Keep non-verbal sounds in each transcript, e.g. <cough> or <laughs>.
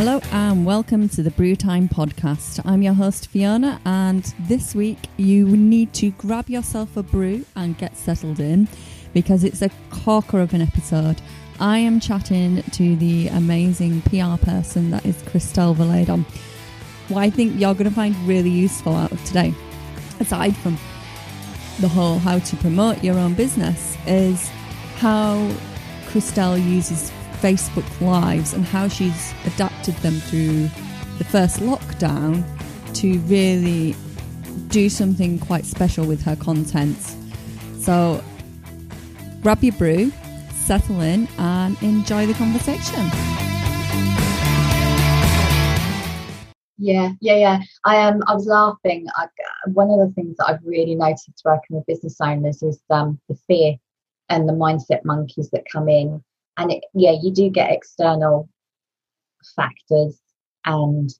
Hello and welcome to the Brew Time podcast. I'm your host Fiona, and this week you need to grab yourself a brew and get settled in because it's a corker of an episode. I am chatting to the amazing PR person that is Christelle Valedon, who I think you're going to find really useful out of today. Aside from the whole how to promote your own business, is how Christelle uses Facebook Lives and how she's adapted them through the first lockdown to really do something quite special with her content. So grab your brew, settle in, and enjoy the conversation. Yeah, yeah, yeah. I um, I was laughing. I, one of the things that I've really noticed working with business owners is um, the fear and the mindset monkeys that come in and it, yeah, you do get external factors, and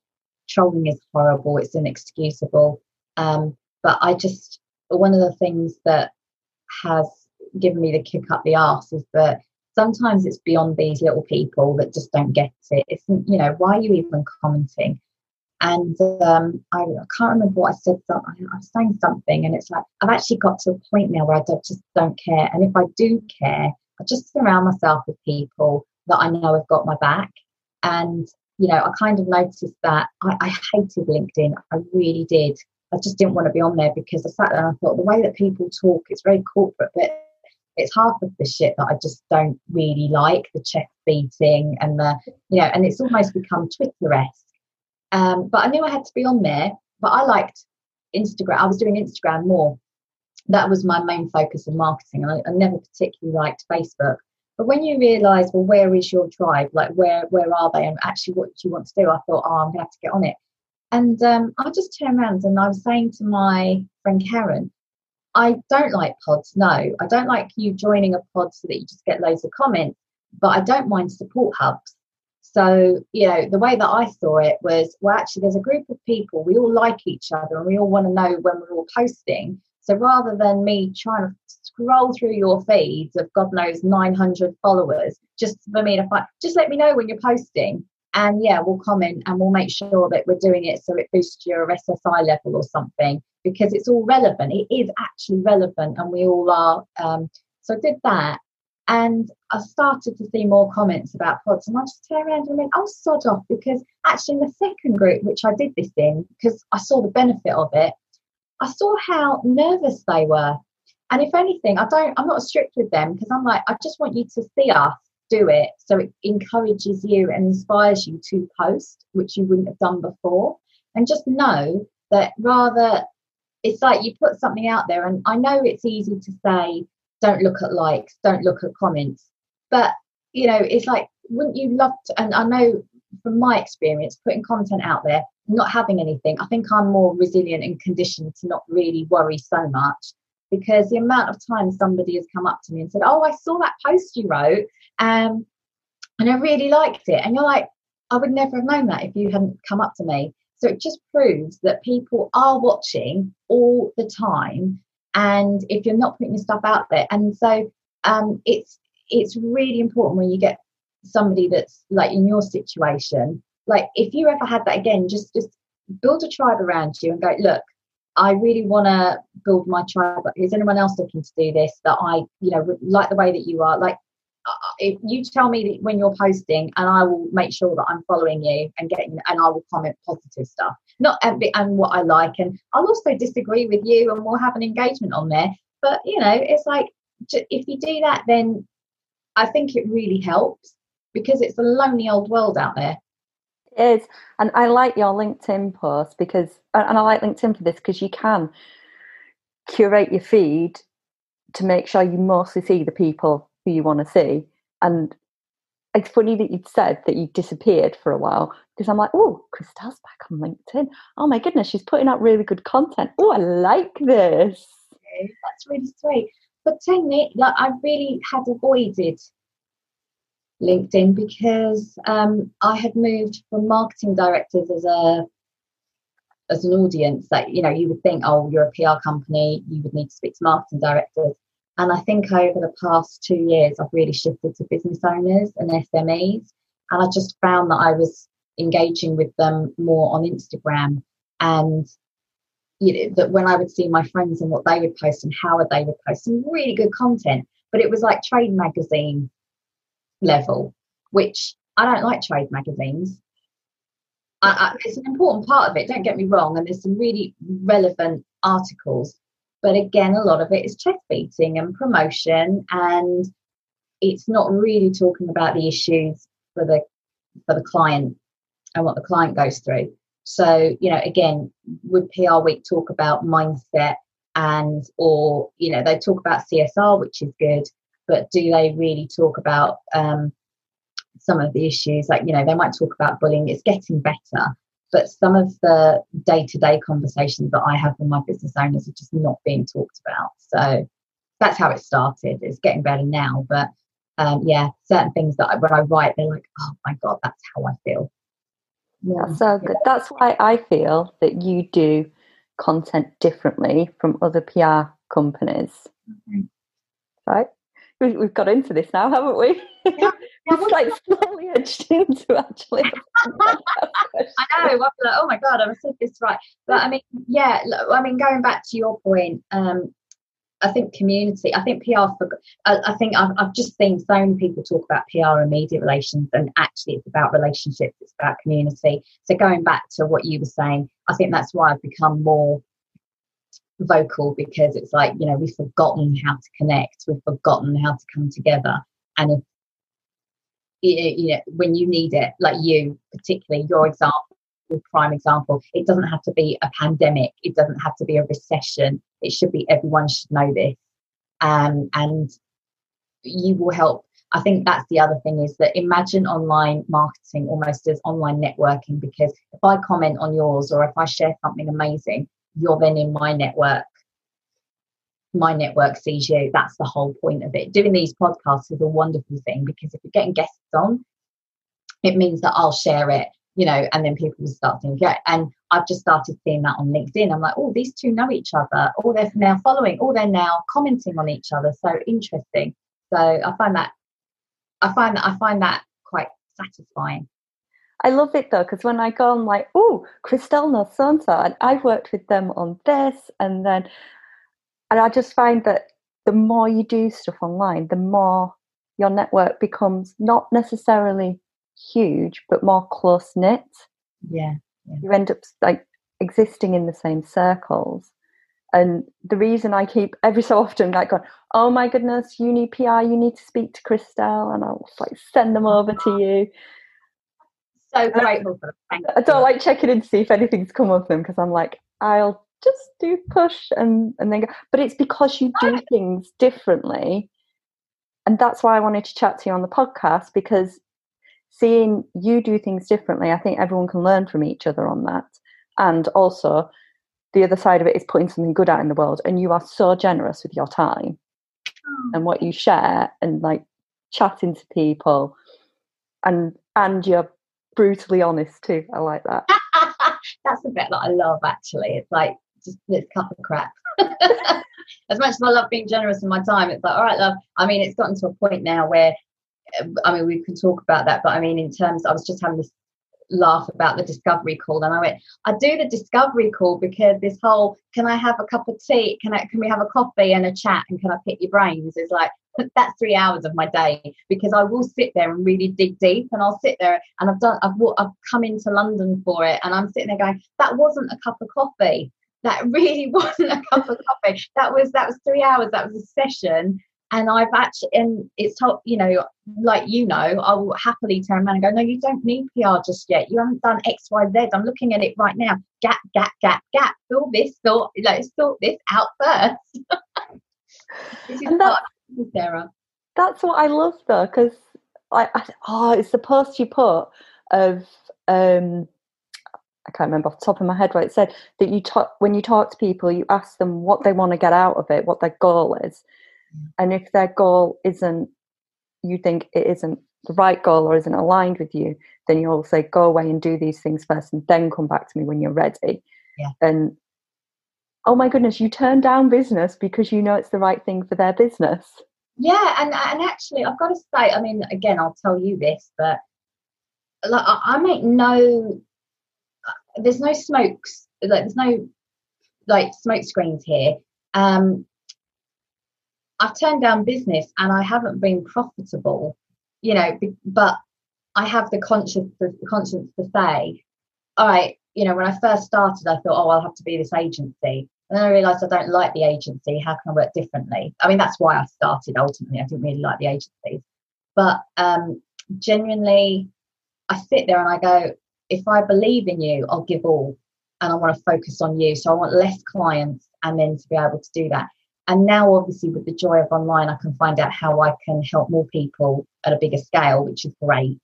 trolling is horrible. It's inexcusable. Um, but I just one of the things that has given me the kick up the arse is that sometimes it's beyond these little people that just don't get it. It's you know why are you even commenting? And um, I, I, can't remember what I said. I, I was saying something, and it's like I've actually got to a point now where I don't, just don't care. And if I do care, I just surround myself with people that I know have got my back. And, you know, I kind of noticed that I, I hated LinkedIn. I really did. I just didn't want to be on there because I sat there and I thought the way that people talk, it's very corporate, but it's half of the shit that I just don't really like the chest beating and the, you know, and it's almost become Twitter esque. Um, but I knew I had to be on there, but I liked Instagram. I was doing Instagram more that was my main focus of marketing. I, I never particularly liked Facebook. But when you realise, well, where is your tribe? Like, where where are they? And actually, what do you want to do? I thought, oh, I'm going to have to get on it. And um, I just turned around and I was saying to my friend Karen, I don't like pods. No, I don't like you joining a pod so that you just get loads of comments. But I don't mind support hubs. So, you know, the way that I saw it was, well, actually, there's a group of people, we all like each other and we all want to know when we're all posting. So rather than me trying to scroll through your feeds of God knows 900 followers, just for me to find, just let me know when you're posting. And yeah, we'll comment and we'll make sure that we're doing it so it boosts your SSI level or something because it's all relevant. It is actually relevant and we all are. Um, so I did that. And I started to see more comments about pods, and I just turned around and went, "Oh, sod off!" Because actually, in the second group, which I did this in, because I saw the benefit of it, I saw how nervous they were. And if anything, I don't, I'm not strict with them because I'm like, I just want you to see us do it so it encourages you and inspires you to post, which you wouldn't have done before. And just know that rather, it's like you put something out there, and I know it's easy to say, don't look at likes, don't look at comments. But, you know, it's like, wouldn't you love to? And I know from my experience, putting content out there, not having anything, I think I'm more resilient and conditioned to not really worry so much because the amount of time somebody has come up to me and said, Oh, I saw that post you wrote um, and I really liked it. And you're like, I would never have known that if you hadn't come up to me. So it just proves that people are watching all the time. And if you're not putting your stuff out there, and so um, it's it's really important when you get somebody that's like in your situation like if you ever had that again just just build a tribe around you and go look i really want to build my tribe is anyone else looking to do this that i you know like the way that you are? Like uh, if you tell me that when you're posting and i will make sure that i'm following you and getting and i will comment positive stuff. Not and, and what i like and i'll also disagree with you and we'll have an engagement on there. But you know it's like if you do that then i think it really helps because it's a lonely old world out there is. And I like your LinkedIn post because, and I like LinkedIn for this because you can curate your feed to make sure you mostly see the people who you want to see. And it's funny that you'd said that you disappeared for a while because I'm like, oh, Christelle's back on LinkedIn. Oh my goodness, she's putting out really good content. Oh, I like this. That's really sweet. But technically, like I really had avoided LinkedIn because um, I had moved from marketing directors as a as an audience that you know you would think oh you're a PR company you would need to speak to marketing directors. And I think over the past two years I've really shifted to business owners and SMEs and I just found that I was engaging with them more on Instagram. And you know that when I would see my friends and what they would post and how they would post some really good content, but it was like trade magazine level, which I don't like trade magazines. I, I, it's an important part of it, don't get me wrong, and there's some really relevant articles. But again, a lot of it is chest beating and promotion, and it's not really talking about the issues for the for the client and what the client goes through. So, you know, again, would PR Week talk about mindset and or you know they talk about CSR, which is good, but do they really talk about um, some of the issues? Like you know, they might talk about bullying. It's getting better, but some of the day-to-day conversations that I have with my business owners are just not being talked about. So that's how it started. It's getting better now, but um, yeah, certain things that I, when I write, they're like, oh my god, that's how I feel. Yeah. so good. That's why I feel that you do content differently from other PR companies. Mm-hmm. Right? We, have got into this now, haven't we? Yeah. <laughs> it's like <laughs> slowly edged into actually. <laughs> I know. Like, oh my god, I've said this right. But I mean, yeah. I mean, going back to your point, um, I think community, I think PR for, I, I think I've, I've, just seen so many people talk about PR and media relations, and actually it's about relationships, it's about community. So going back to what you were saying, I think that's why I've become more vocal because it's like, you know, we've forgotten how to connect, we've forgotten how to come together. And if, you know, when you need it, like you, particularly your example, your prime example. It doesn't have to be a pandemic. It doesn't have to be a recession. It should be everyone should know this. Um, and you will help. I think that's the other thing is that imagine online marketing almost as online networking because if I comment on yours or if I share something amazing, you're then in my network. My network sees you. That's the whole point of it. Doing these podcasts is a wonderful thing because if you're getting guests on, it means that I'll share it you know, and then people will start thinking, yeah. And I've just started seeing that on LinkedIn. I'm like, oh, these two know each other. Oh, they're now following. Oh, they're now commenting on each other. So interesting. So I find that, I find that, I find that quite satisfying. I love it though, because when I go, I'm like, oh, Christelle knows so and I've worked with them on this. And then, and I just find that the more you do stuff online, the more your network becomes not necessarily huge but more close knit. Yeah, yeah. You end up like existing in the same circles. And the reason I keep every <laughs> so often like going, oh my goodness, you need PR, you need to speak to Christelle, and I'll like send them over to you. So grateful for them. I don't like checking in to see if anything's come of them because I'm like, I'll just do push and and then go. But it's because you do things differently, and that's why I wanted to chat to you on the podcast because seeing you do things differently, I think everyone can learn from each other on that. And also, the other side of it is putting something good out in the world. And you are so generous with your time oh. and what you share and like chatting to people. And and you're brutally honest too. I like that. <laughs> That's the bit that I love actually. It's like just this cup of crap. <laughs> as much as I love being generous in my time, it's like, all right, love. I mean, it's gotten to a point now where uh, I mean, we can talk about that, but I mean, in terms, I was just having this laugh about the discovery call, and I went, I do the discovery call because this whole, can I have a cup of tea? Can I, can we have a coffee and a chat? And can I pick your brains? Is like that's three hours of my day because I will sit there and really dig deep, and I'll sit there and I've done, I've I've come into London for it, and I'm sitting there going, that wasn't a cup of coffee that <laughs> really wasn't a cup of coffee. That was that was three hours. That was a session, and I've actually, and it's top you know, like you know, I will happily turn around and go, no, you don't need PR just yet. You haven't done X, Y, Z. I'm looking at it right now. Gap, gap, gap, gap. Fill this, fill, let's sort this out first. <laughs> this is that, Sarah. That's what I love though, because I, I, oh, it's the post you put of um I can't remember off the top of my head what it said that you talk when you talk to people, you ask them what they want to get out of it, what their goal is, and if their goal isn't, you think it isn't the right goal or isn't aligned with you, then you'll say, go away and do these things first and then come back to me when you're ready. Yeah. And oh my goodness, you turn down business because you know it's the right thing for their business. Yeah, and and actually, I've got to say, I mean, again, I'll tell you this, but like I, make no. There's no smokes. Like there's no like smoke screens here. Um, I've turned down business and I haven't been profitable, you know, but I have the conscience the conscience to say, all right, you know, when I first started, I thought, oh, I'll have to be this agency. And then I realised I don't like the agency. How can I work differently? I mean, that's why I started ultimately. I didn't really like the agencies. But um, genuinely, I sit there and I go, if I believe in you, I'll give all. And I want to focus on you. So I want less clients and then to be able to do that. And now, obviously, with the joy of online, I can find out how I can help more people at a bigger scale, which is great.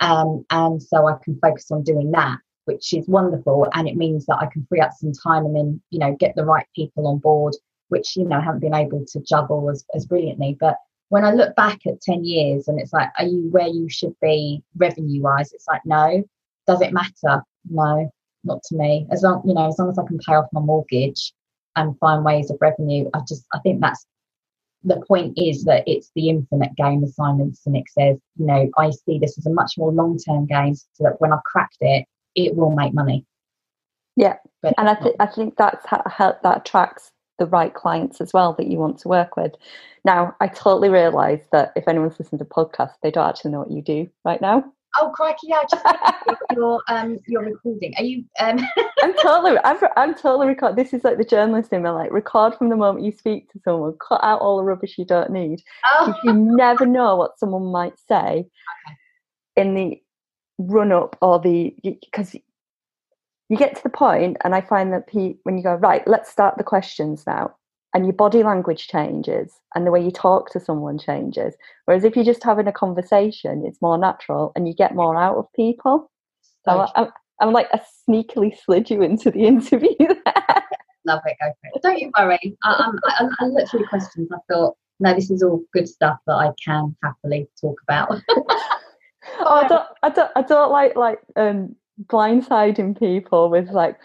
Um, and so I can focus on doing that which is wonderful. And it means that I can free up some time and then, you know, get the right people on board, which, you know, I haven't been able to juggle as, as brilliantly. But when I look back at 10 years and it's like, are you where you should be revenue wise? It's like, no. Does it matter? No, not to me. As long, you know, as long as I can pay off my mortgage and find ways of revenue, I just, I think that's the point is that it's the infinite game, as Simon Sinek says. You know, I see this as a much more long term game so that when I've cracked it, it will make money. Yeah, but and I, th- I think that's how, that attracts the right clients as well that you want to work with. Now, I totally realise that if anyone's listening to podcasts, they don't actually know what you do right now. Oh crikey! Yeah, just <laughs> your um your recording. Are you? Um... <laughs> I'm totally. I'm, I'm totally record. This is like the journalist in me. Like record from the moment you speak to someone. Cut out all the rubbish you don't need. Oh. You never know what someone might say <laughs> okay. in the run up or the because you get to the point and i find that pe- when you go right let's start the questions now and your body language changes and the way you talk to someone changes. Whereas if you're just having a conversation it's more natural and you get more out of people. So I'm, I'm like a sneakily slid you into the <laughs> interview love it go for it. Don't you worry. I, I, I looked through the questions i thought no this is all good stuff that i can happily talk about <laughs> I don't, I don't, I don't like like um, blindsiding people with like,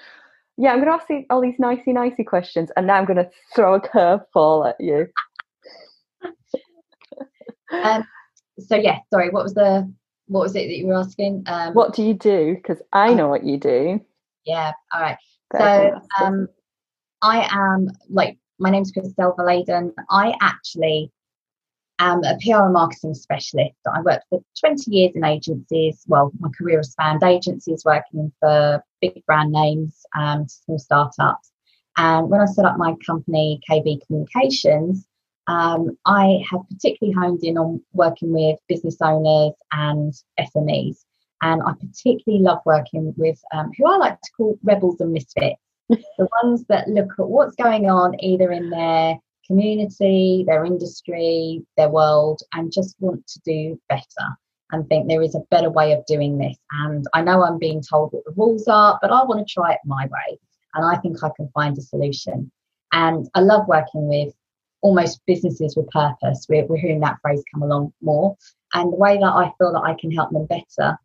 yeah, I'm going to ask you all these nicey nicey questions, and now I'm going to throw a curveball at you. um, so yeah, sorry, what was the what was it that you were asking? Um, what do you do? Because I know what you do. Yeah. All right. So um, I am like my name's Christelle Verladen. I actually am a PR and marketing specialist. I worked for 20 years in agencies. Well, my career has spanned agencies, working for big brand names, um, small startups. And when I set up my company, KB Communications, um, I have particularly honed in on working with business owners and SMEs. And I particularly love working with um, who I like to call rebels and misfits, <laughs> the ones that look at what's going on either in their community, their industry, their world, and just want to do better and think there is a better way of doing this. And I know I'm being told what the rules are, but I want to try it my way. And I think I can find a solution. And I love working with almost businesses with purpose. We're, we're hearing that phrase come along more. And the way that I feel that I can help them better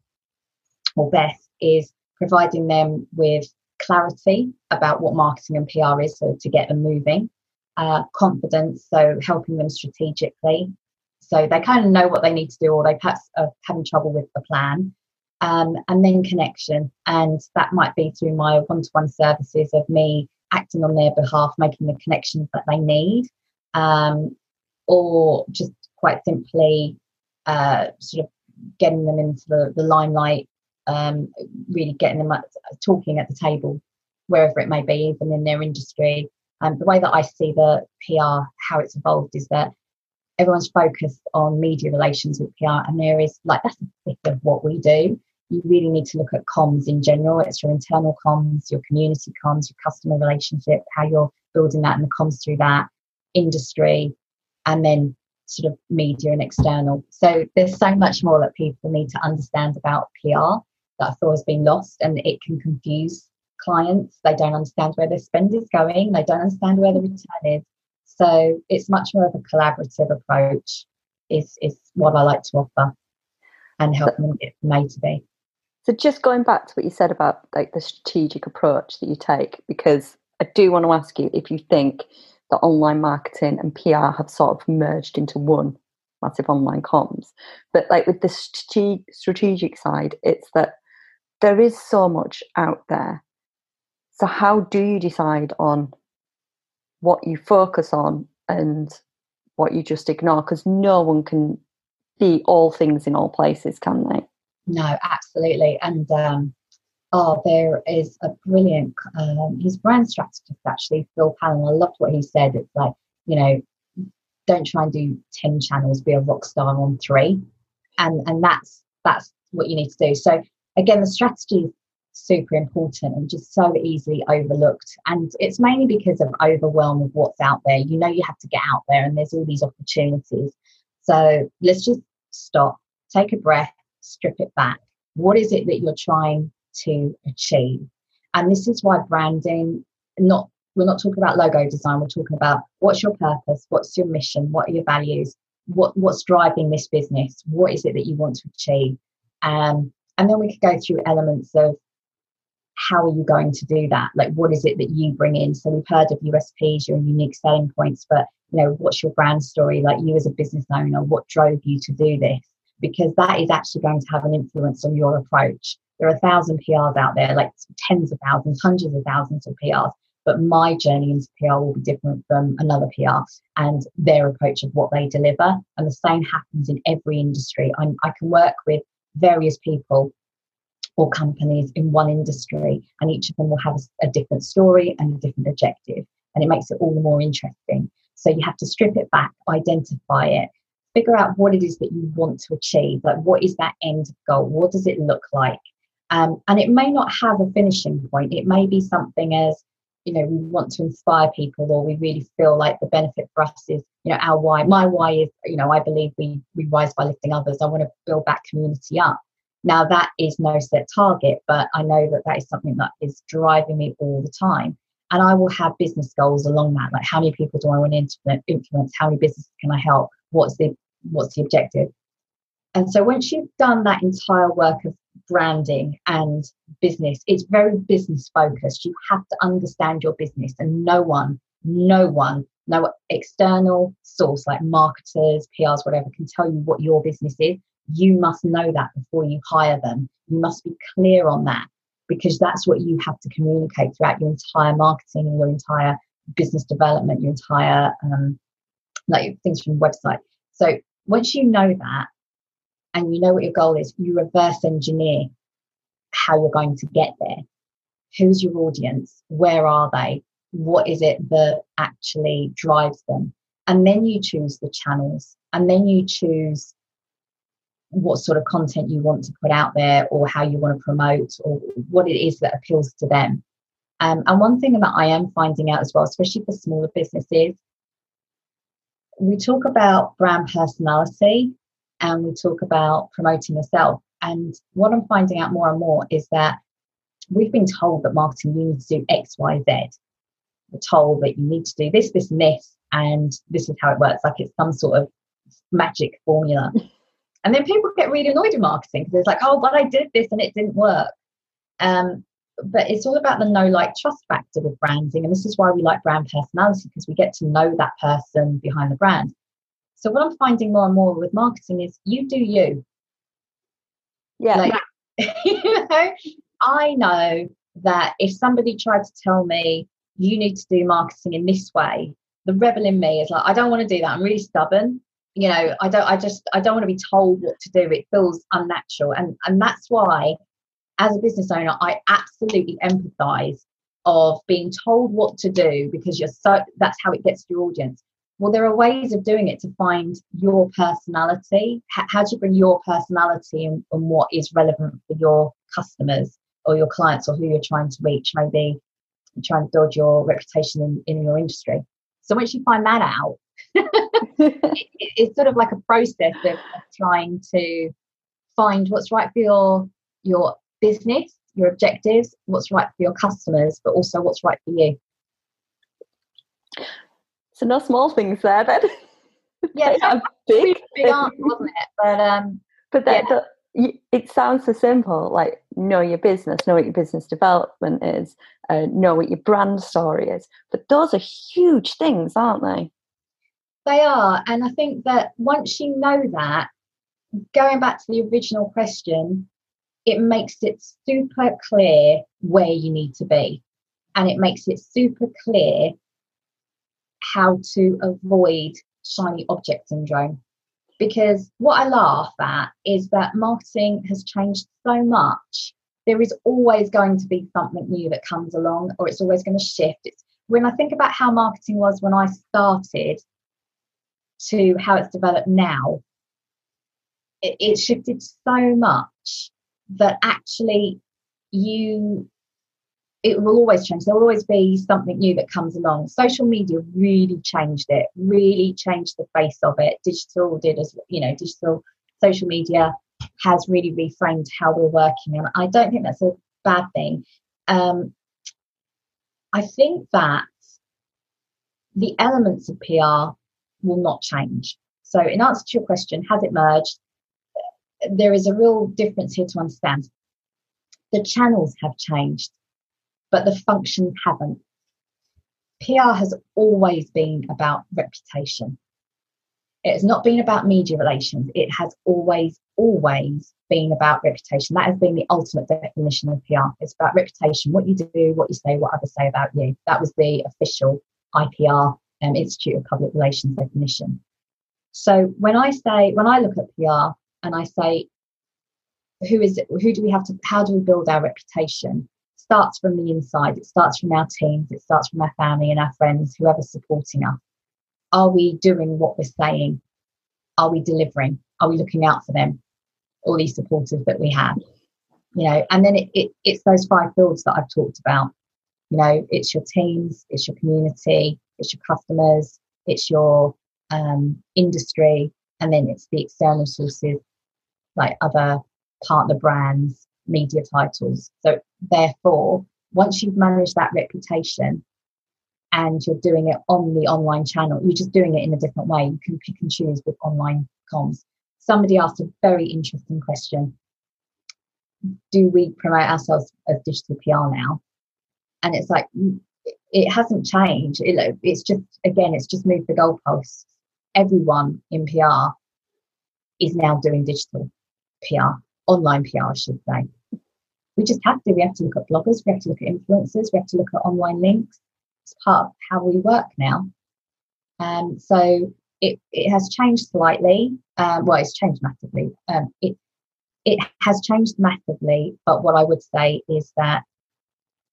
or best is providing them with clarity about what marketing and PR is so to get them moving uh, confidence, so helping them strategically. So they kind of know what they need to do, or they perhaps are having trouble with the plan. Um, and then connection, and that might be through my one to one services of me acting on their behalf, making the connections that they need, um, or just quite simply uh, sort of getting them into the, the limelight, um, really getting them talking at the table, wherever it may be, even in their industry, um, the way that I see the PR, how it's evolved, is that everyone's focused on media relations with PR, and there is like that's a fifth of what we do. You really need to look at comms in general. It's your internal comms, your community comms, your customer relationship, how you're building that and the comms through that, industry, and then sort of media and external. So there's so much more that people need to understand about PR that I thought has been lost, and it can confuse clients. They don't understand where their spend is going. They don't understand where the mm. return is. So it's much more of a collaborative approach. Is is what I like to offer, and help them get from A to B. So just going back to what you said about like the strategic approach that you take, because I do want to ask you if you think that online marketing and PR have sort of merged into one massive online comms. But like with the strategic side, it's that there is so much out there. So how do you decide on what you focus on and what you just ignore? Because no one can be all things in all places, can they? No, absolutely. And um, oh, there is a brilliant, um, his brand strategist actually, Phil Pallen. I loved what he said. It's like, you know, don't try and do 10 channels, be a rock star on three. And, and that's, that's what you need to do. So again, the strategy super important and just so easily overlooked. And it's mainly because of overwhelm of what's out there. You know, you have to get out there and there's all these opportunities. So let's just stop, take a breath, strip it back. What is it that you're trying to achieve? And this is why branding, not we're not talking about logo design, we're talking about what's your purpose, what's your mission, what are your values, what what's driving this business, what is it that you want to achieve. Um, and then we could go through elements of how are you going to do that? Like what is it that you bring in? So we've heard of USPs, your unique selling points, but you know, what's your brand story? Like you as a business owner, what drove you to do this? because that is actually going to have an influence on your approach. There are a thousand PRs out there, like tens of thousands, hundreds of thousands of PRs. But my journey into PR will be different from another PR and their approach of what they deliver. And the same happens in every industry. I'm, I can work with various people or companies in one industry, and each of them will have a, a different story and a different objective. And it makes it all the more interesting. So you have to strip it back, identify it, figure out what it is that you want to achieve. Like, what is that end goal? What does it look like? Um, and it may not have a finishing point. It may be something as, you know, we want to inspire people, or we really feel like the benefit for us is, you know, our why. My why is, you know, I believe we we rise by lifting others. I want to build that community up. Now that is no set target, but I know that that is something that is driving me all the time. And I will have business goals along that, like how many people do I want to influence? How many businesses can I help? What's the what's the objective. And so once you've done that entire work of branding and business, it's very business focused. You have to understand your business, and no one, no one, no external source like marketers, PRs, whatever, can tell you what your business is. You must know that before you hire them. You must be clear on that because that's what you have to communicate throughout your entire marketing and your entire business development, your entire um, like things from website. So once you know that and you know what your goal is, you reverse engineer how you're going to get there. Who's your audience? Where are they? What is it that actually drives them? And then you choose the channels and then you choose what sort of content you want to put out there or how you want to promote or what it is that appeals to them. Um, and one thing that I am finding out as well, especially for smaller businesses, we talk about brand personality and we talk about promoting yourself. And what I'm finding out more and more is that we've been told that marketing, you need to do X, Y, Z. We're told that you need to do this, this, and this, and this is how it works. Like it's some sort of magic formula. <laughs> and then people get really annoyed in marketing because it's like, oh, but I did this and it didn't work. Um, but it's all about the no like trust factor with branding and this is why we like brand personality because we get to know that person behind the brand. So what i'm finding more and more with marketing is you do you. Yeah. Like, <laughs> you know i know that if somebody tried to tell me you need to do marketing in this way the rebel in me is like i don't want to do that. I'm really stubborn you know i don't i just i don't want to be told what to do it feels unnatural and and that's why as a business owner, I absolutely empathize of being told what to do because you're so that's how it gets to your audience. Well, there are ways of doing it to find your personality. How, how do you bring your personality and, and what is relevant for your customers or your clients or who you're trying to reach? Maybe trying to build your reputation in, in your industry. So once you find that out, <laughs> <laughs> it, it's sort of like a process of trying to find what's right for your your business, your objectives, what's right for your customers, but also what's right for you. So no small things there then. <laughs> Yeah, big, big answer, wasn't it? But um, but that, yeah. the, it sounds so simple. Like know your business, know what your business development is, uh, know what your brand story is. But those are huge things, aren't they? They are. And I think that once you know that, going back to the original question, it makes it super clear where you need to be. And it makes it super clear how to avoid shiny object syndrome. Because what I laugh at is that marketing has changed so much. There is always going to be something new that comes along, or it's always going to shift. It's, when I think about how marketing was when I started to how it's developed now, it, it shifted so much that actually you it will always change. There will always be something new that comes along. Social media really changed it, really changed the face of it. Digital did as you know, digital social media has really reframed how we're working, and I don't think that's a bad thing. Um, I think that the elements of PR will not change. So, in answer to your question, has it merged? There is a real difference here to understand. The channels have changed but the functions haven't. PR has always been about reputation. It has not been about media relations. It has always, always been about reputation. That has been the ultimate definition of PR. It's about reputation, what you do, what you say, what others say about you. That was the official IPR, um, Institute of Public Relations definition. So when I say, when I look at PR and I say, who is it, who do we have to, how do we build our reputation? starts from the inside. It starts from our teams. It starts from our family and our friends, whoever's supporting us. Are we doing what we're saying? Are we delivering? Are we looking out for them? All these supporters that we have, you know, and then it, it, it's those five builds that I've talked about. You know, it's your teams, it's your community, it's your customers, it's your um, industry, and then it's the external sources like other partner brands, media titles. So therefore, once you've managed that reputation and you're doing it on the online channel, you're just doing it in a different way. You can pick and choose with online comms. Somebody asked a very interesting question. Do we promote ourselves as digital PR now? And it's like, it hasn't changed. It, it's just, again, it's just moved the goalposts. Everyone in PR is now doing digital PR online PR, I should say. We just have to. We have to look at bloggers, we have to look at influencers, we have to look at online links. It's part of how we work now. Um, so it, it has changed slightly. Um, well, it's changed massively. Um, it it has changed massively, but what I would say is that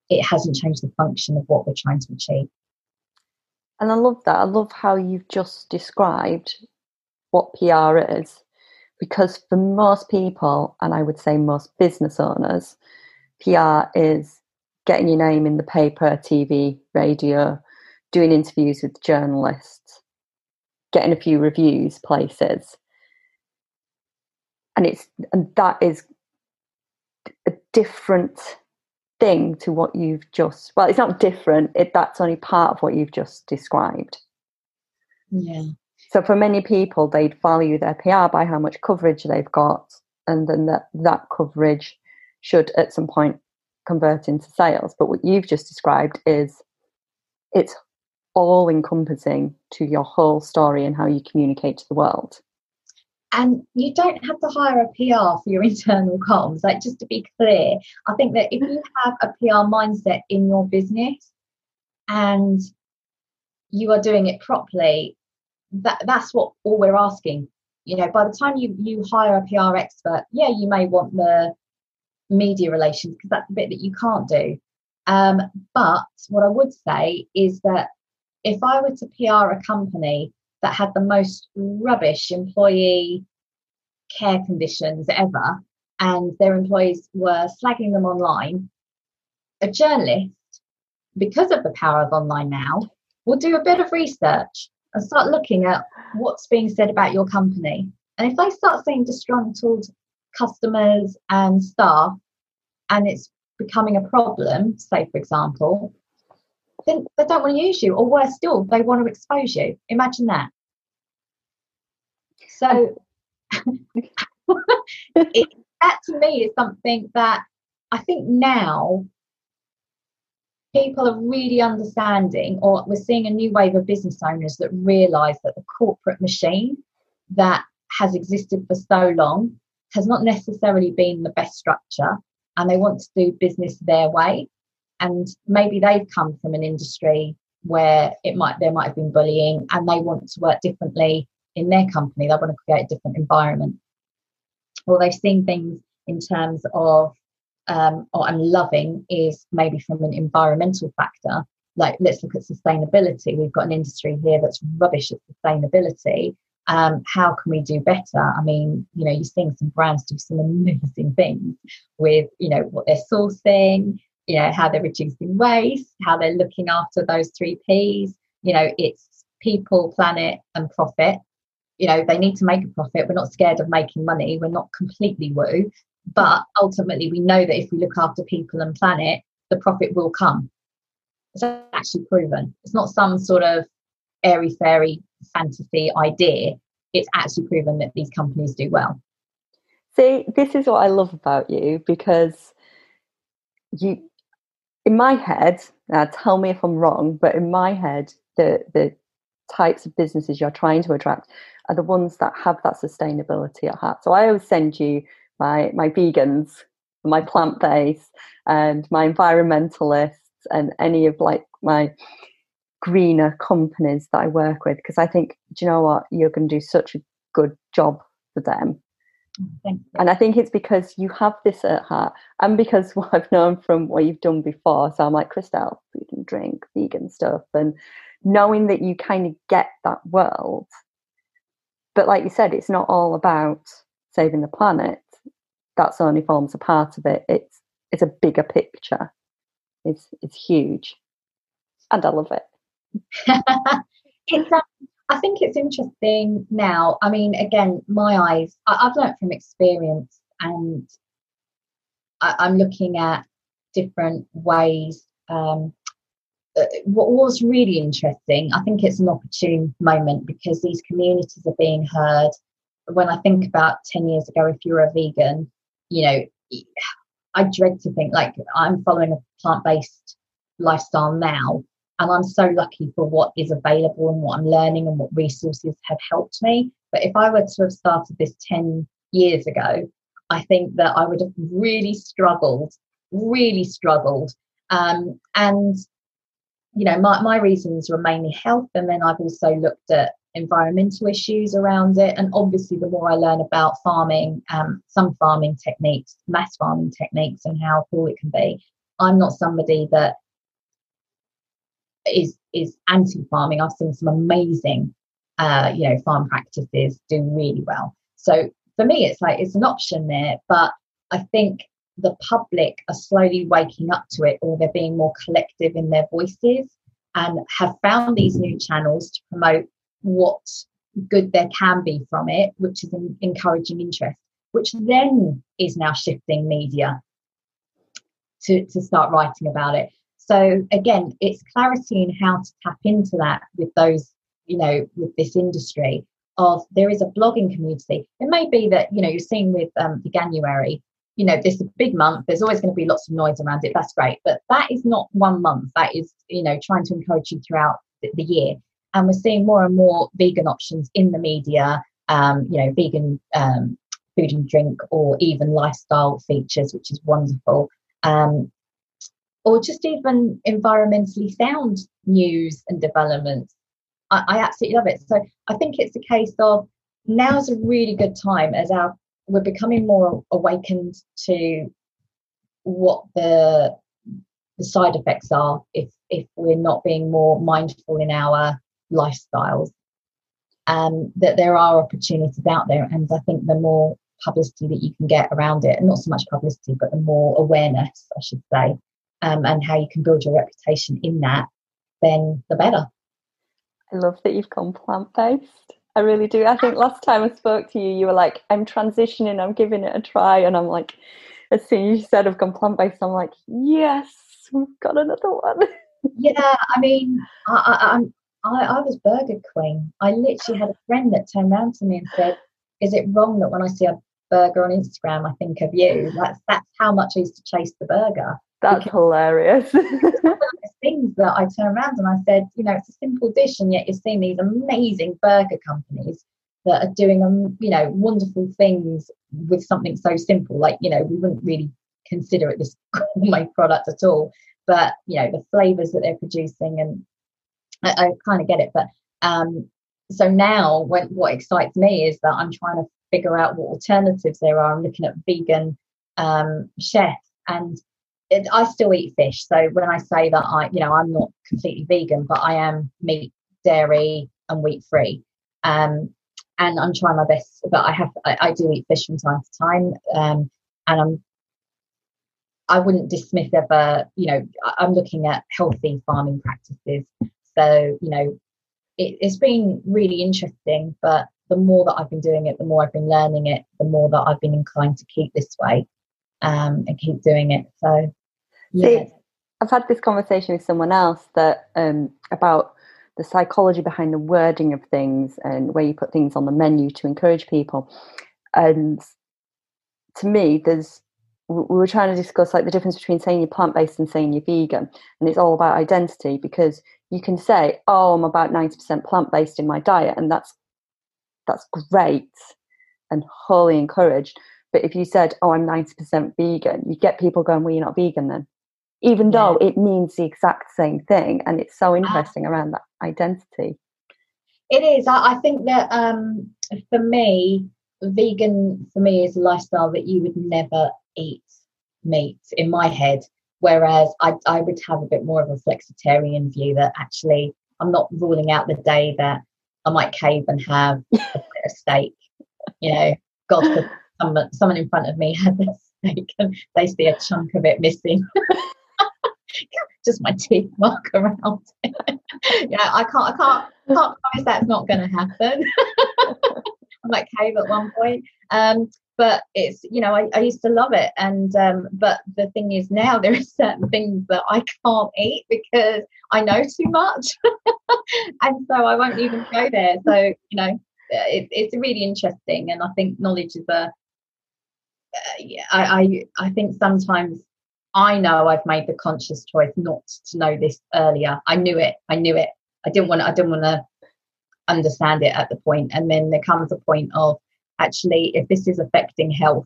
it hasn't changed the function of what we're trying to achieve. And I love that. I love how you've just described what PR is because for most people, and I would say most business owners, PR is getting your name in the paper, TV, radio, doing interviews with journalists, getting a few reviews places. And it's and that is a different thing to what you've just well, it's not different, it that's only part of what you've just described. Yeah. So for many people, they'd value their PR by how much coverage they've got, and then that that coverage should at some point convert into sales. But what you've just described is it's all encompassing to your whole story and how you communicate to the world. And you don't have to hire a PR for your <laughs> internal comms. Like, just to be clear, I think that if you have a PR mindset in your business and you are doing it properly, that that's what all we're asking you know by the time you you hire a pr expert yeah you may want the media relations because that's the bit that you can't do um, but what i would say is that if i were to pr a company that had the most rubbish employee care conditions ever and their employees were slagging them online a journalist because of the power of online now will do a bit of research and start looking at what's being said about your company. And if they start seeing disgruntled customers and staff and it's becoming a problem, say for example, then they don't want to use you, or worse still, they want to expose you. Imagine that. So oh. <laughs> it, that to me is something that I think now people are really understanding, or we're seeing a new wave of business owners that realize that the corporate machine that has existed for so long has not necessarily been the best structure and they want to do business their way and maybe they've come from an industry where it might there might have been bullying and they want to work differently in their company they want to create a different environment or they've seen things in terms of um, or I'm loving is maybe from an environmental factor. Like, let's look at sustainability. We've got an industry here that's rubbish at sustainability. Um, how can we do better? I mean, you know, you're seeing some brands do some amazing things with, you know, what they're sourcing, you know, how they're reducing waste, how they're looking after those three P's. You know, it's people, planet, and profit. You know, they need to make a profit. We're not scared of making money. We're not completely woo. But ultimately, we know that if we look after people and planet, the profit will come. It's actually proven. It's not some sort of airy fairy fantasy idea. It's actually proven that these companies do well. See, this is what I love about you because you, in my head, now tell me if I'm wrong, but in my head, the the types of businesses you're trying to attract are the ones that have that sustainability at heart. So I always send you my my vegans, my plant based, and my environmentalists, and any of like my greener companies that I work with because I think, do you know what, you're going to do such a good job for them. And I think it's because you have this at heart, and because <laughs> what I've known from what you've done before. So I'm like, Christelle, food and drink, vegan stuff, and knowing that you kind of get that world. But like you said, it's not all about saving the planet that's only forms a part of it. It's it's a bigger picture. It's it's huge, and I love it. <laughs> it's um, I think it's interesting now. I mean, again, my eyes. I, have learned from experience, and I, I'm looking at different ways. Um, uh, what was really interesting, I think it's an opportune moment because these communities are being heard. When I think about 10 years ago, if you were a vegan, you know, I dread to think like I'm following a plant based lifestyle now, and I'm so lucky for what is available and what I'm learning and what resources have helped me. But if I were to have started this 10 years ago, I think that I would have really struggled, really struggled. Um, and, you know, my, my reasons were mainly health. And then I've also looked at environmental issues around it. And obviously, the more I learn about farming, um, some farming techniques, mass farming techniques, and how cool it can be, I'm not somebody that is is anti-farming. I've seen some amazing, uh, you know, farm practices do really well. So for me, it's like it's an option there, but I think the public are slowly waking up to it, or they're being more collective in their voices and have found these new channels to promote what good there can be from it, which is encouraging interest, which then is now shifting media to, to start writing about it. So again, it's clarity in how to tap into that with those, you know, with this industry of there is a blogging community. It may be that, you know, you're seeing with um, the January, you know, this is a big month. There's always going to be lots of noise around it. That's great. But that is not one month. That is, you know, trying to encourage you throughout the, the year and we're seeing more and more vegan options in the media. Um, you know, vegan um, food and drink, or even lifestyle features, which is wonderful. Um, or just even environmentally sound news and developments. I, I absolutely love it. So I think it's a case of now's a really good time as our we're becoming more awakened to what the the side effects are if if we're not being more mindful in our lifestyles, um, that there are opportunities out there. And I think the more publicity that you can get around it, and not so much publicity, but the more awareness, I should say, um, and how you can build your reputation in that, then the better. I love that you've gone plant based. I really do. I think last time I spoke to you, you were like, I'm transitioning, I'm giving it a try. And I'm like, as soon as you said I've gone plant based, I'm like, yes, we've got another one. <laughs> yeah, I mean, I, am I, I was burger queen. I literally had a friend that turned around to me and said, "Is it wrong that when I see a burger on Instagram, I think of you?" That's that's how much I used to chase the burger. That's because hilarious. <laughs> things that I turn around and I said, you know, it's a simple dish, and yet you're seeing these amazing burger companies that are doing, um, you know, wonderful things with something so simple. Like, you know, we wouldn't really consider it this <laughs> gourmet product at all, but you know, the flavors that they're producing, and I, I kind of get it. But um, so now, when what excites me is that I'm trying to figure out what alternatives there are. I'm looking at vegan um, chefs and I still eat fish. So when I say that I, you know, I'm not completely vegan, but I am meat, dairy, and wheat free. Um, and I'm trying my best. But I have, I, I do eat fish from time to time, um, and I'm. I wouldn't dismiss ever, you know, I'm looking at healthy farming practices. So, you know, it, it's been really interesting, but the more that I've been doing it, the more I've been learning it, the more that I've been inclined to keep this way um, and keep doing it. So yeah. See, I've had this conversation with someone else that um, about the psychology behind the wording of things and where you put things on the menu to encourage people. And to me, there's we were trying to discuss like the difference between saying you're plant based and saying you're vegan, and it's all about identity because you can say, "Oh, I'm about ninety percent plant based in my diet," and that's that's great and wholly encouraged. But if you said, "Oh, I'm ninety percent vegan," you get people going, "Well, you're not vegan then." Even though it means the exact same thing. And it's so ah. interesting around that identity. It is. I, I think that um, for me, vegan for me is a lifestyle that you would never eat meat in my head. Whereas I, I would have a bit more of a flexitarian view that actually I'm not ruling out the day that I might cave and have a, <laughs> a steak. You know, God, someone, someone in front of me had a steak and they see a chunk of it missing. <laughs> <laughs> just my teeth mark <laughs> around yeah, I can't, I can't, can't promise that's not going to happen. <laughs> I'm like cave at one point. Um, but it's you know I, I used to love it. And um, but the thing is now there are certain things that I can't eat because I know too much. And so I won't even go there. So you know it, it's really interesting. And I think knowledge is a uh, yeah, I, I I think sometimes I know I've made the conscious choice not to know this earlier. I knew it. I knew it. I didn't want. I didn't want to understand it at the point. And then there comes a point of actually, if this is affecting health,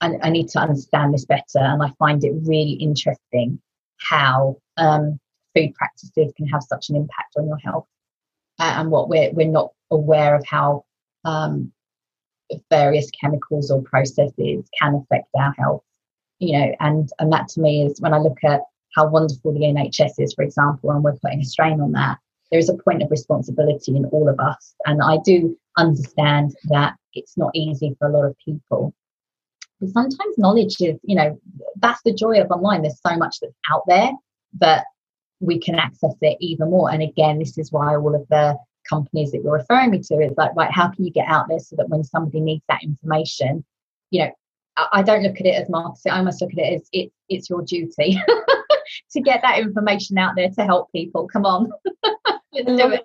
I, I need to understand this better. And I find it really interesting how um, food practices can have such an impact on your health, and what we're we're not aware of how um, various chemicals or processes can affect our health you know, and and that to me is when I look at how wonderful the NHS is, for example, and we're putting a strain on that. There is a point of responsibility in all of us, and I do understand that it's not easy for a lot of people. But sometimes knowledge is, you know, that's the joy of online. There's so much that's out there that we can access it even more. And again, this is why all of the companies that you're referring me to is like, right, how can you get out there so that when somebody needs that information, you know, I don't look at it as marketing. I almost look at it as it, it's your duty <laughs> to get that information out there to help people. Come on, <laughs> let's do it.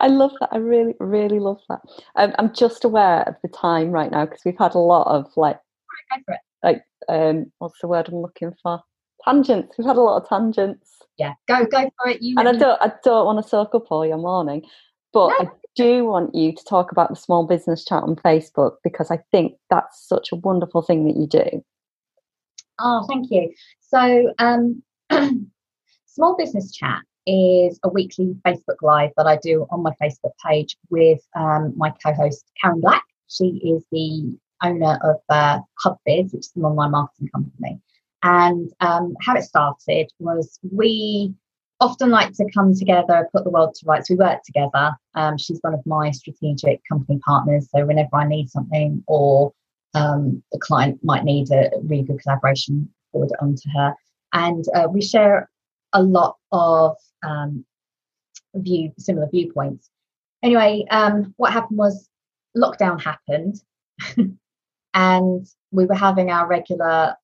I love that. I really, really love that. Um, I'm just aware of the time right now because we've had a lot of like, like, um, what's the word I'm looking for? Tangents. We've had a lot of tangents. Yeah, go, go for it. You and I don't, I don't want to soak up all your morning, but no. I do want you to talk about the small business chat on Facebook because I think that's such a wonderful thing that you do. Oh, thank you. So, um, <clears throat> small business chat is a weekly Facebook Live that I do on my Facebook page with um, my co-host Karen Black. She is the owner of uh, HubBiz, which is an online marketing company. And um, how it started was we often like to come together, put the world to rights. We work together. Um, she's one of my strategic company partners. So whenever I need something or um, the client might need a really good collaboration, forward it on to her. And uh, we share a lot of um, view similar viewpoints. Anyway, um, what happened was lockdown happened, <laughs> and we were having our regular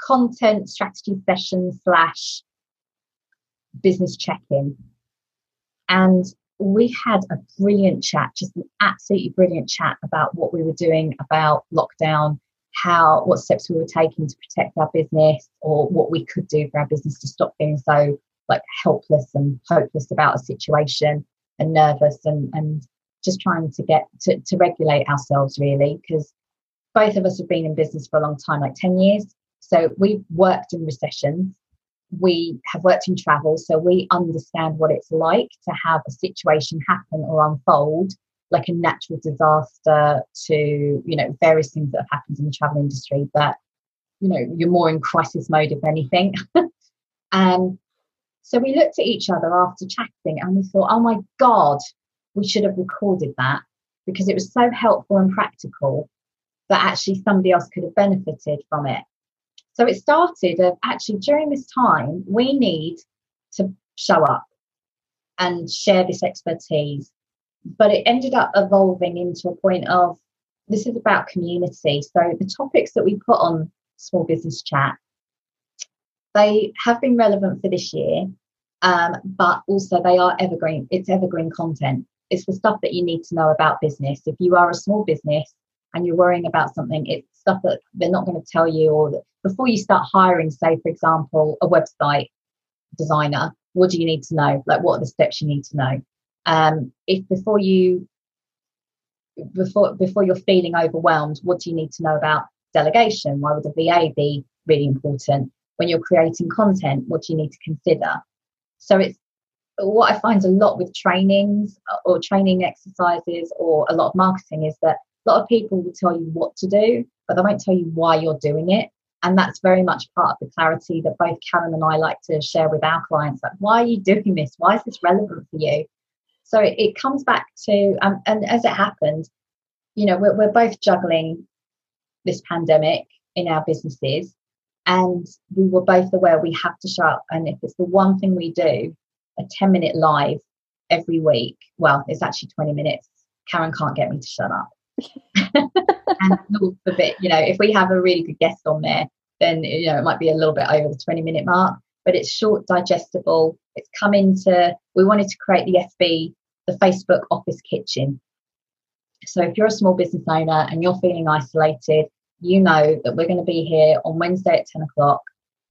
content strategy session slash business check-in. And we had a brilliant chat just an absolutely brilliant chat about what we were doing about lockdown how what steps we were taking to protect our business or what we could do for our business to stop being so like helpless and hopeless about a situation and nervous and and just trying to get to, to regulate ourselves really because both of us have been in business for a long time like 10 years. So we've worked in recessions we have worked in travel so we understand what it's like to have a situation happen or unfold like a natural disaster to you know various things that have happened in the travel industry but you know you're more in crisis mode if anything. And <laughs> um, so we looked at each other after chatting and we thought oh my god we should have recorded that because it was so helpful and practical that actually somebody else could have benefited from it so it started of actually during this time we need to show up and share this expertise but it ended up evolving into a point of this is about community. So the topics that we put on Small Business Chat, they have been relevant for this year, um, but also they are evergreen. It's evergreen content. It's the stuff that you need to know about business. If you are a small business and you're worrying about something, it's stuff that they're not going to tell you. Or that before you start hiring, say for example, a website designer, what do you need to know? Like what are the steps you need to know? Um, if before you before before you're feeling overwhelmed, what do you need to know about delegation? Why would a VA be really important? When you're creating content, what do you need to consider? So it's what I find a lot with trainings or training exercises or a lot of marketing is that a lot of people will tell you what to do, but they won't tell you why you're doing it. And that's very much part of the clarity that both Karen and I like to share with our clients. Like, why are you doing this? Why is this relevant for you? So it, it comes back to, um, and as it happened, you know, we're, we're both juggling this pandemic in our businesses. And we were both aware we have to show up. And if it's the one thing we do, a 10 minute live every week, well, it's actually 20 minutes. Karen can't get me to shut up. <laughs> and Lord forbid, you know, if we have a really good guest on there, then you know it might be a little bit over the 20 minute mark but it's short, digestible. It's come into, we wanted to create the FB, the Facebook office kitchen. So if you're a small business owner and you're feeling isolated, you know that we're going to be here on Wednesday at 10 o'clock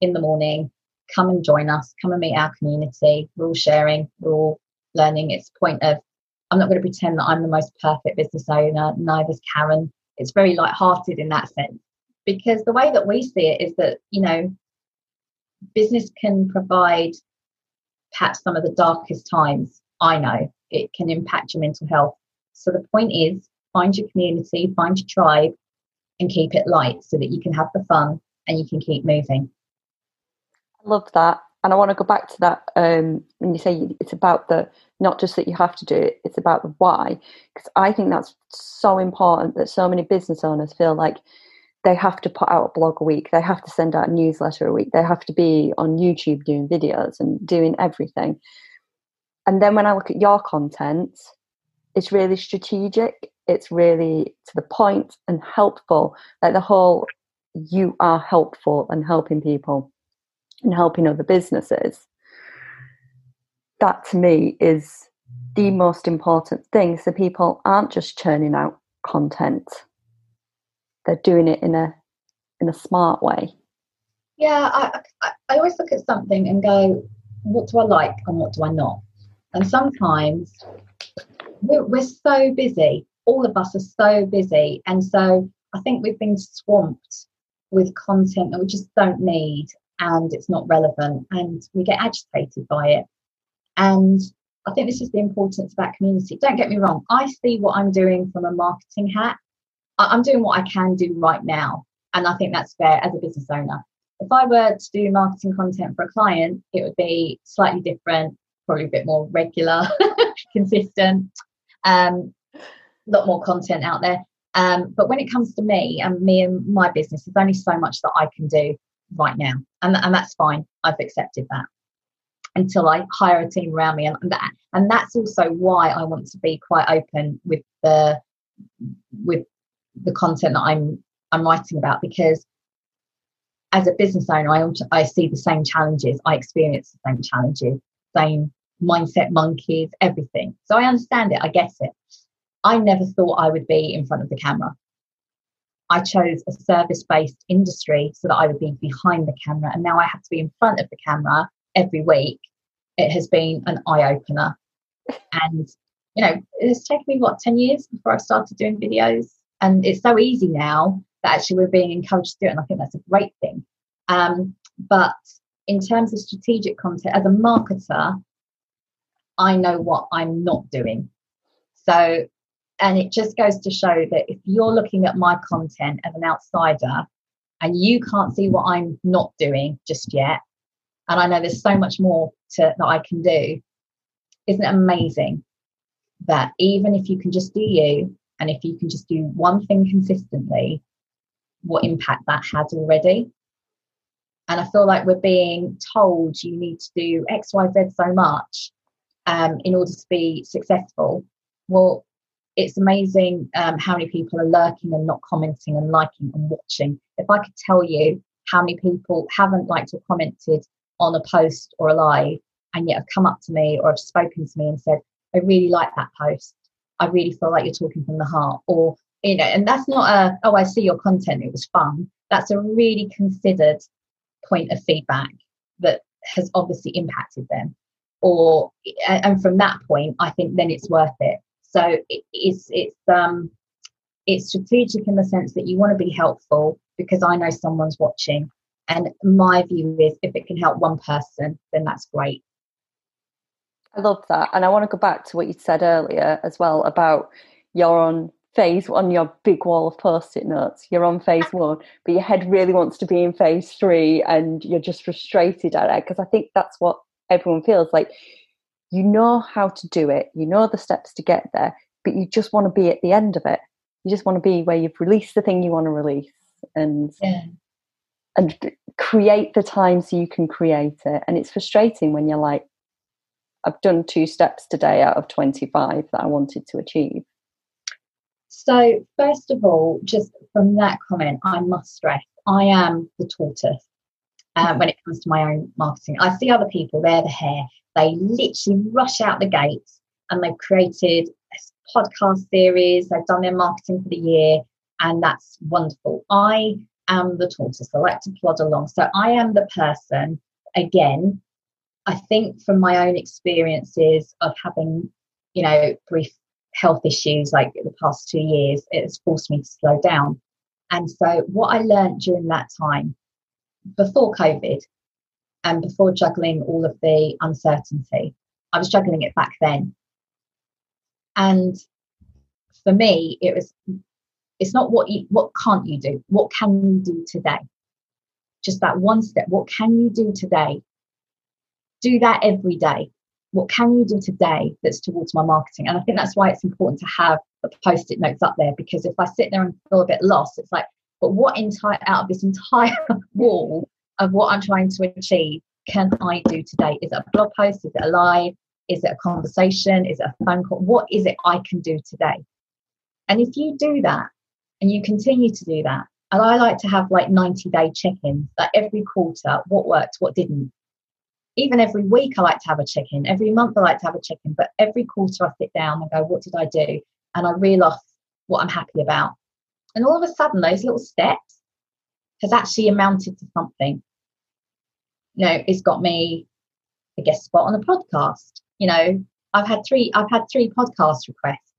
in the morning. Come and join us, come and meet our community. We're all sharing, we're all learning. It's a point of, I'm not going to pretend that I'm the most perfect business owner, neither's Karen. It's very light-hearted in that sense. Because the way that we see it is that, you know, business can provide perhaps some of the darkest times. I know it can impact your mental health. So the point is find your community, find your tribe, and keep it light so that you can have the fun and you can keep moving. I love that. And I want to go back to that um, when you say it's about the not just that you have to do it, it's about the why. Because I think that's so important that so many business owners feel like they have to put out a blog a week, they have to send out a newsletter a week, they have to be on YouTube doing videos and doing everything. And then when I look at your content, it's really strategic, it's really to the point and helpful. Like the whole you are helpful and helping people and helping other businesses. That to me is the most important thing. So people aren't just churning out content they're doing it in a in a smart way. Yeah I, I, I always look at something and go what do i like and what do i not? And sometimes we're, we're so busy. All of us are so busy. And so i think we've been swamped with content that we just don't need and it's not relevant and we get agitated by it. And I think this is the importance about community. Don't get me wrong, I see what I'm doing from a marketing hat I'm doing what I can do right now. And I think that's fair as a business owner. If I were to do marketing content for a client, it would be slightly different, probably a bit more regular, <laughs> consistent, um, a lot more content out there. Um, but when it comes to me and me and my business, there's only so much that I can do right now. And, and that's fine. I've accepted that until I hire a team around me. And that, and that's also why I want to be quite open with the with the content that I'm I'm writing about because as a business owner, I I see the same challenges. I experience the same challenges, same mindset monkeys, everything. So I understand it. I get it. I never thought I would be in front of the camera. I chose a service based industry so that I would be behind the camera. And now I have to be in front of the camera every week. It has been an eye opener. And, you know, it's taken me, what, 10 years before I started doing videos? And it's so easy now that actually we're being encouraged to do it. And I think that's a great thing. Um, but in terms of strategic content, as a marketer, I know what I'm not doing. So, and it just goes to show that if you're looking at my content as an outsider and you can't see what I'm not doing just yet, and I know there's so much more to, that I can do, isn't it amazing that even if you can just do you and if you can just do one thing consistently, what impact that has already? And I feel like we're being told you need to do X, Y, Z so much um, in order to be successful. Well, it's amazing um, how many people are lurking and not commenting and liking and watching. If I could tell you how many people haven't liked or commented on a post or a live and yet have come up to me or have spoken to me and said, I really like that post. I really feel like you're talking from the heart. Or, you know, and that's not a, oh, I see your content, it was fun. That's a really considered point of feedback that has obviously impacted them or and from that point i think then it's worth it so it's it's um it's strategic in the sense that you want to be helpful because i know someone's watching and my view is if it can help one person then that's great i love that and i want to go back to what you said earlier as well about you're on phase on your big wall of post-it notes you're on phase one but your head really wants to be in phase three and you're just frustrated at it because i think that's what everyone feels like you know how to do it you know the steps to get there but you just want to be at the end of it you just want to be where you've released the thing you want to release and yeah. and create the time so you can create it and it's frustrating when you're like i've done two steps today out of 25 that i wanted to achieve so first of all just from that comment i must stress i am the tortoise uh, when it comes to my own marketing. I see other people, they're the hare. They literally rush out the gates and they've created a podcast series, they've done their marketing for the year, and that's wonderful. I am the tortoise. I like to plod along. So I am the person, again, I think from my own experiences of having, you know, brief health issues like the past two years, it has forced me to slow down. And so what I learned during that time before COVID and before juggling all of the uncertainty. I was juggling it back then. And for me, it was it's not what you what can't you do? What can you do today? Just that one step. What can you do today? Do that every day. What can you do today that's towards my marketing? And I think that's why it's important to have the post-it notes up there because if I sit there and feel a bit lost, it's like, but what entire out of this entire <laughs> wall of what I'm trying to achieve can I do today? Is it a blog post? Is it a live? Is it a conversation? Is it a phone call? What is it I can do today? And if you do that and you continue to do that, and I like to have like 90 day check ins, like every quarter, what worked, what didn't. Even every week, I like to have a check in. Every month, I like to have a check in. But every quarter, I sit down and go, what did I do? And I reel off what I'm happy about. And all of a sudden, those little steps has actually amounted to something. You know, it's got me a guest spot on a podcast. You know, I've had three, I've had three podcast requests.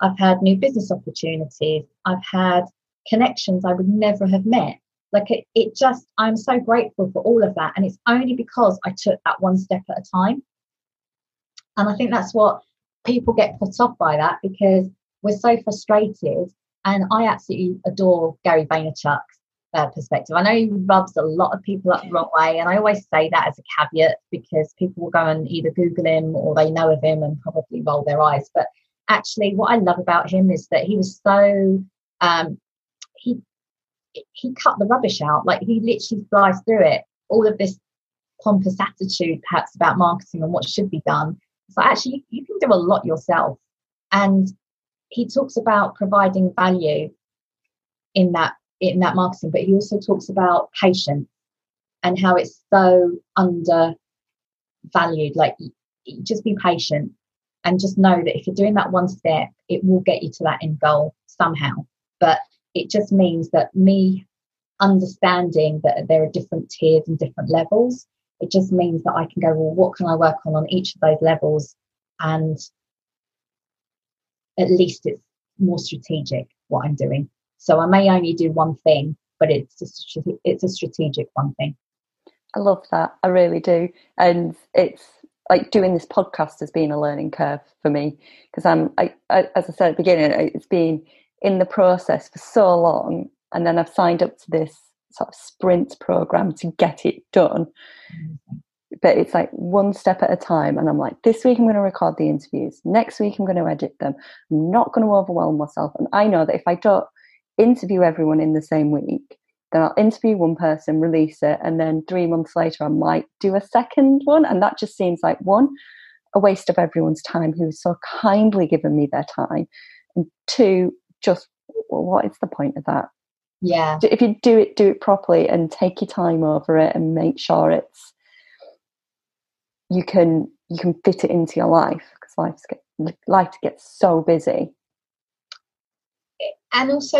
I've had new business opportunities. I've had connections I would never have met. Like it, it just, I'm so grateful for all of that. And it's only because I took that one step at a time. And I think that's what people get put off by that because we're so frustrated and I absolutely adore Gary Vaynerchuk's uh, perspective. I know he rubs a lot of people up the wrong way, and I always say that as a caveat because people will go and either Google him or they know of him and probably roll their eyes. But actually, what I love about him is that he was so um, he he cut the rubbish out. Like he literally flies through it. All of this pompous attitude, perhaps about marketing and what should be done. So actually, you, can do a lot yourself, and he talks about providing value in that in that marketing, but he also talks about patience and how it's so undervalued. Like just be patient and just know that if you're doing that one step, it will get you to that end goal somehow. But it just means that me understanding that there are different tiers and different levels, it just means that I can go, well, what can I work on on each of those levels? And at least it's more strategic what I'm doing. So I may only do one thing, but it's a, it's a strategic one thing. I love that. I really do. And it's like doing this podcast has been a learning curve for me because I'm, I, I, as I said at the beginning, it's been in the process for so long. And then I've signed up to this sort of sprint program to get it done. Mm-hmm. But it's like one step at a time. And I'm like, this week I'm going to record the interviews. Next week I'm going to edit them. I'm not going to overwhelm myself. And I know that if I don't interview everyone in the same week, then I'll interview one person, release it, and then three months later I might do a second one. And that just seems like one, a waste of everyone's time who's so kindly given me their time. And two, just what is the point of that? Yeah. If you do it, do it properly and take your time over it and make sure it's you can you can fit it into your life because life's get, life gets so busy and also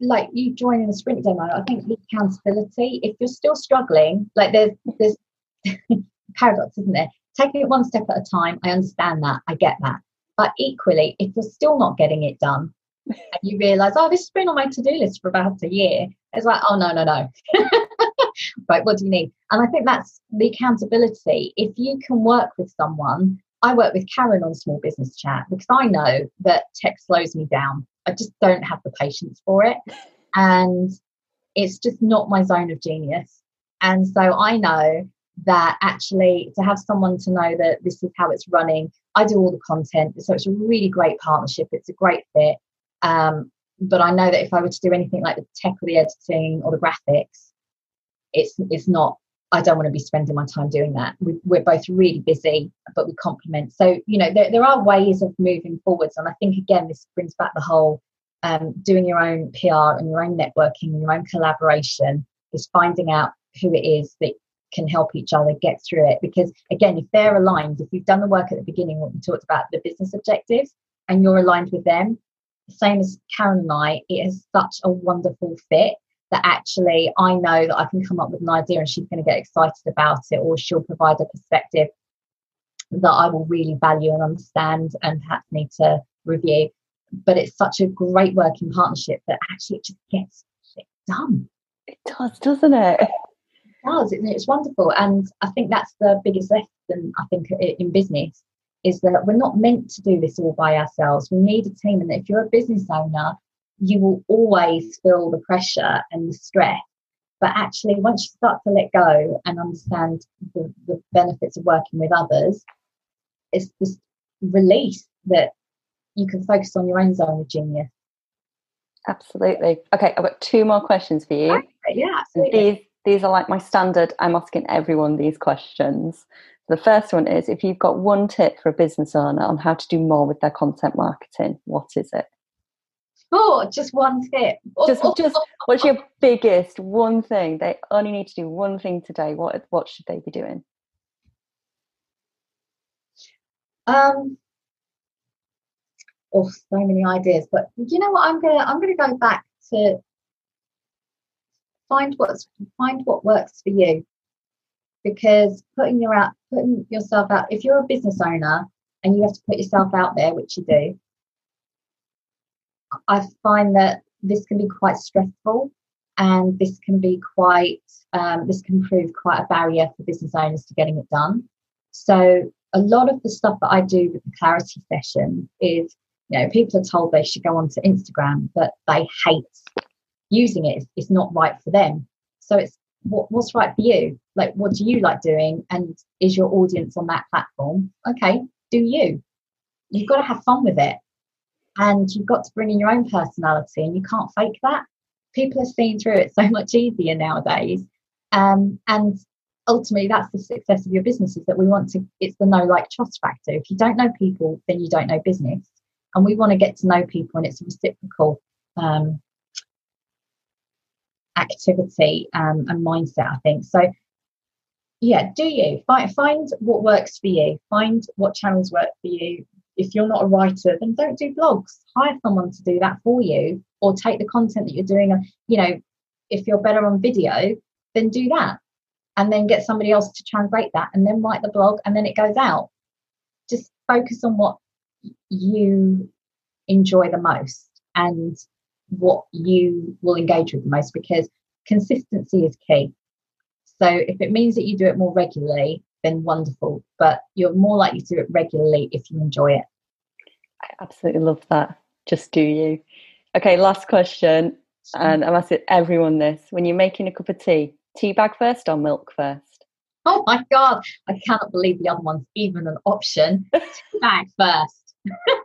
like you joining the sprint demo i think the accountability if you're still struggling like there's there's <laughs> paradox isn't there taking it one step at a time i understand that i get that but equally if you're still not getting it done and you realize oh this has been on my to-do list for about a year it's like oh no no no <laughs> right what do you need and i think that's the accountability if you can work with someone i work with karen on small business chat because i know that tech slows me down I just don't have the patience for it. <laughs> And it's just not my zone of genius. And so I know that actually to have someone to know that this is how it's running, I do all the content. So it's a really great partnership. It's a great fit. Um, but I know that if I were to do anything like the tech or the editing or the graphics, it's it's not I don't want to be spending my time doing that. We, are both really busy, but we complement. So, you know, there, there are ways of moving forwards. And I think, again, this brings back the whole um, doing your own PR and your own networking and your own collaboration is finding out who it is that can help each other get through it. Because, again, if they're aligned, if you've done the work at the beginning, what we talked about, the business objectives, and you're aligned with them, same as Karen and I, it is such a wonderful fit that actually I know that I can come up with an idea and she's going to get excited about it, or she'll provide a perspective that I will really value and understand and perhaps need to review. But it's such a great working partnership that actually it just gets it done. It does, doesn't it? It does. It's wonderful. And I think that's the biggest lesson, I think, in business is that we're not meant to do this all by ourselves. We need a team. And if you're a business owner, you will always feel the pressure and the stress. But actually, once you start to let go and understand the, the benefits of working with others, it's this release that you can focus on your own zone of genius. Absolutely. Okay, I've got two more questions for you. Okay, yeah, absolutely. These these are like my standard. I'm asking everyone these questions. The first one is if you've got one tip for a business owner on how to do more with their content marketing, what is it? Oh, just one tip. Just, just what's your biggest one thing? They only need to do one thing today. What, what should they be doing? Um, oh, so many ideas. But you know what? I'm gonna, I'm gonna go back to find what's, find what works for you. Because putting your out, putting yourself out. If you're a business owner and you have to put yourself out there, which you do, I find that this can be quite stressful and this can be quite, um, this can prove quite a barrier for business owners to getting it done. So a lot of the stuff that I do with the clarity session is, you know, people are told they should go onto Instagram, but they hate using it. It's, not right for them. So it's what, what's right for you? Like, what do you like doing? And is your audience on that platform? Okay, do you? You've got to have fun with it and you've got to bring in your own personality and you can't fake that people are seeing through it so much easier nowadays um, and ultimately that's the success of your business is that we want to it's the know like trust factor if you don't know people then you don't know business and we want to get to know people and it's a reciprocal um, activity um, and mindset i think so yeah do you find find what works for you find what channels work for you if you're not a writer, then don't do blogs. Hire someone to do that for you, or take the content that you're doing. You know, if you're better on video, then do that, and then get somebody else to translate that, and then write the blog, and then it goes out. Just focus on what you enjoy the most and what you will engage with the most, because consistency is key. So if it means that you do it more regularly, then wonderful. But you're more likely to do it regularly if you enjoy it. I absolutely love that. Just do you. Okay, last question. And I'm asking everyone this. When you're making a cup of tea, tea bag first or milk first? Oh my God. I cannot believe the other one's even an option. <laughs> tea bag first. <laughs>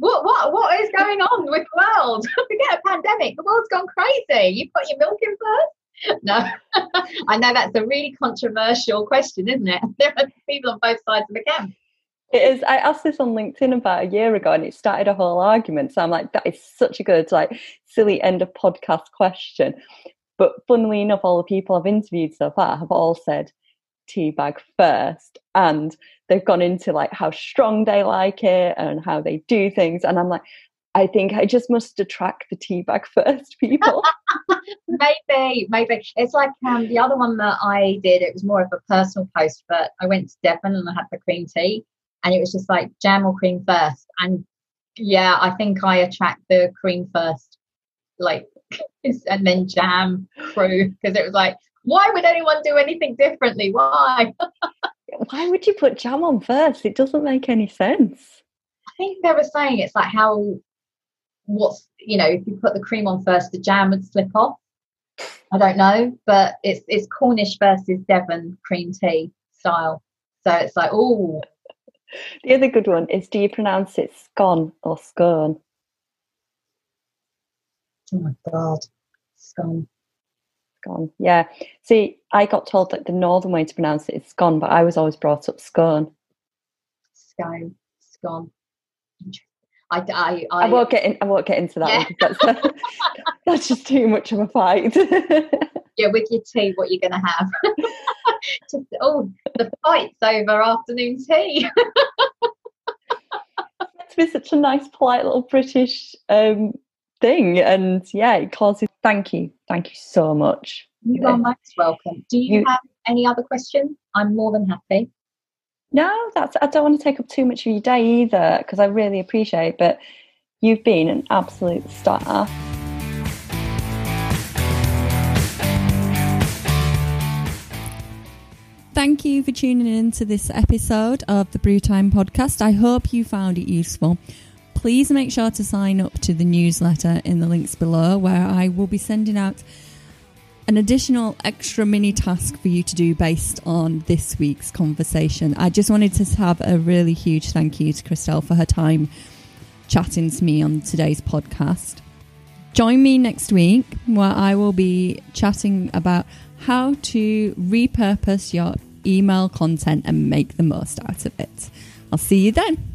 what, what, what is going on with the world? <laughs> Forget a pandemic. The world's gone crazy. You put your milk in first? <laughs> no, <laughs> I know that's a really controversial question, isn't it? There are people on both sides of the camp. It is. I asked this on LinkedIn about a year ago, and it started a whole argument. So I'm like, that is such a good, like, silly end of podcast question. But funnily enough, all the people I've interviewed so far have all said teabag first, and they've gone into like how strong they like it and how they do things. And I'm like, I think I just must attract the tea bag <laughs> first people. <laughs> maybe, maybe. It's like um, the other one that I did, it was more of a personal post, but I went to Devon and I had the cream tea and it was just like jam or cream first. And yeah, I think I attract the cream first, like, <laughs> and then jam crew, because it was like, why would anyone do anything differently? Why? <laughs> why would you put jam on first? It doesn't make any sense. I think they were saying it's like how what's you know if you put the cream on first the jam would slip off i don't know but it's it's cornish versus devon cream tea style so it's like oh <laughs> the other good one is do you pronounce it scone or scone oh my god scone scone yeah see i got told that the northern way to pronounce it is scone but i was always brought up scone scone scone I, I, I, I, won't get in, I won't get into that yeah. one that's, <laughs> that's just too much of a fight. <laughs> yeah, with your tea, what you're going to have? <laughs> just oh, the fight's over afternoon tea. to be such a nice, polite little British um, thing, and yeah, it causes. Thank you, thank you so much. You are most welcome. Do you, you have any other questions? I'm more than happy. No, that's. I don't want to take up too much of your day either because I really appreciate. But you've been an absolute star. Thank you for tuning in to this episode of the Brewtime podcast. I hope you found it useful. Please make sure to sign up to the newsletter in the links below, where I will be sending out an additional extra mini task for you to do based on this week's conversation. I just wanted to have a really huge thank you to Christelle for her time chatting to me on today's podcast. Join me next week where I will be chatting about how to repurpose your email content and make the most out of it. I'll see you then.